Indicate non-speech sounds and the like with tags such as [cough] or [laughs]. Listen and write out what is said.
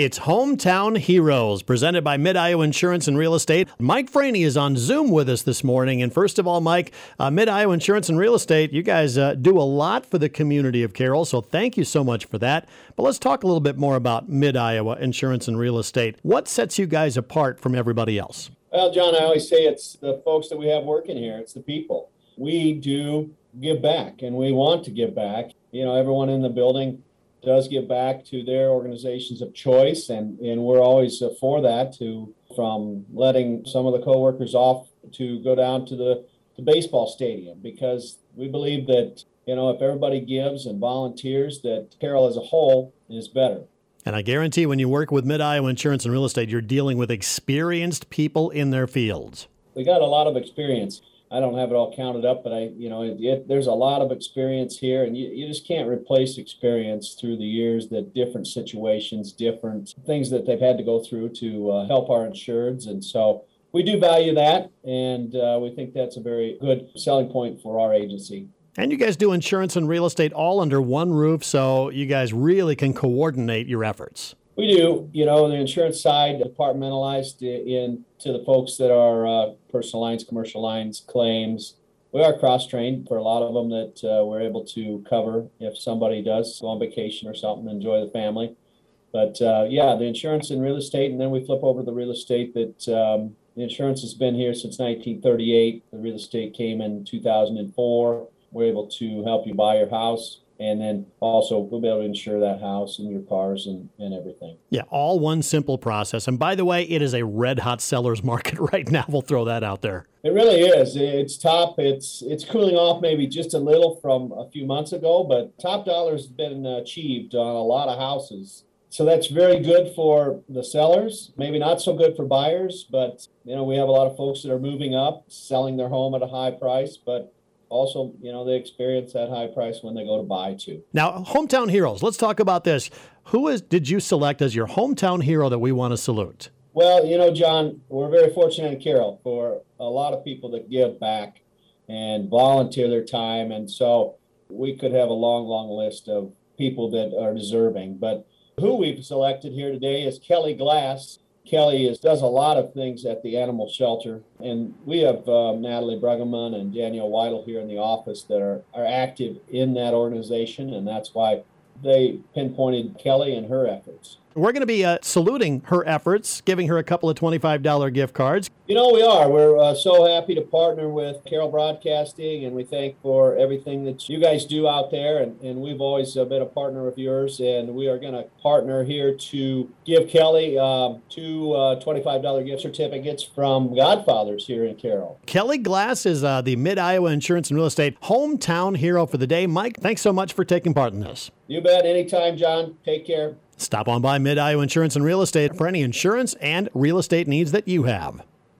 It's Hometown Heroes, presented by Mid Iowa Insurance and Real Estate. Mike Franey is on Zoom with us this morning. And first of all, Mike, uh, Mid Iowa Insurance and Real Estate, you guys uh, do a lot for the community of Carroll, so thank you so much for that. But let's talk a little bit more about Mid Iowa Insurance and Real Estate. What sets you guys apart from everybody else? Well, John, I always say it's the folks that we have working here, it's the people. We do give back and we want to give back. You know, everyone in the building does give back to their organizations of choice, and, and we're always for that. To from letting some of the coworkers off to go down to the, the baseball stadium because we believe that you know if everybody gives and volunteers, that Carroll as a whole is better. And I guarantee when you work with Mid Iowa Insurance and Real Estate, you're dealing with experienced people in their fields. We got a lot of experience. I don't have it all counted up, but I, you know, it, it, there's a lot of experience here, and you, you just can't replace experience through the years that different situations, different things that they've had to go through to uh, help our insureds. And so we do value that, and uh, we think that's a very good selling point for our agency. And you guys do insurance and real estate all under one roof, so you guys really can coordinate your efforts. We do. You know, the insurance side departmentalized in to the folks that are uh, personal lines, commercial lines, claims. We are cross trained for a lot of them that uh, we're able to cover if somebody does go on vacation or something, enjoy the family. But uh, yeah, the insurance and real estate, and then we flip over to the real estate that um, the insurance has been here since 1938. The real estate came in 2004. We're able to help you buy your house and then also we'll be able to insure that house and your cars and, and everything. Yeah, all one simple process. And by the way, it is a red hot seller's [laughs] market right now. We'll throw that out there. It really is. It's top. It's it's cooling off maybe just a little from a few months ago, but top dollar has been achieved on a lot of houses. So that's very good for the sellers. Maybe not so good for buyers, but you know we have a lot of folks that are moving up, selling their home at a high price, but also, you know, they experience that high price when they go to buy too. Now, hometown heroes. Let's talk about this. Who is did you select as your hometown hero that we want to salute? Well, you know, John, we're very fortunate in Carroll for a lot of people that give back and volunteer their time, and so we could have a long, long list of people that are deserving. But who we've selected here today is Kelly Glass. Kelly is, does a lot of things at the animal shelter, and we have um, Natalie Bruggeman and Danielle Weidel here in the office that are, are active in that organization, and that's why they pinpointed Kelly and her efforts. We're going to be uh, saluting her efforts, giving her a couple of $25 gift cards. You know, we are. We're uh, so happy to partner with Carroll Broadcasting, and we thank for everything that you guys do out there. And, and we've always uh, been a partner of yours, and we are going to partner here to give Kelly um, two uh, $25 gift certificates from Godfathers here in Carroll. Kelly Glass is uh, the Mid Iowa Insurance and Real Estate hometown hero for the day. Mike, thanks so much for taking part in this. You bet. Anytime, John. Take care. Stop on by Mid Iowa Insurance and Real Estate for any insurance and real estate needs that you have.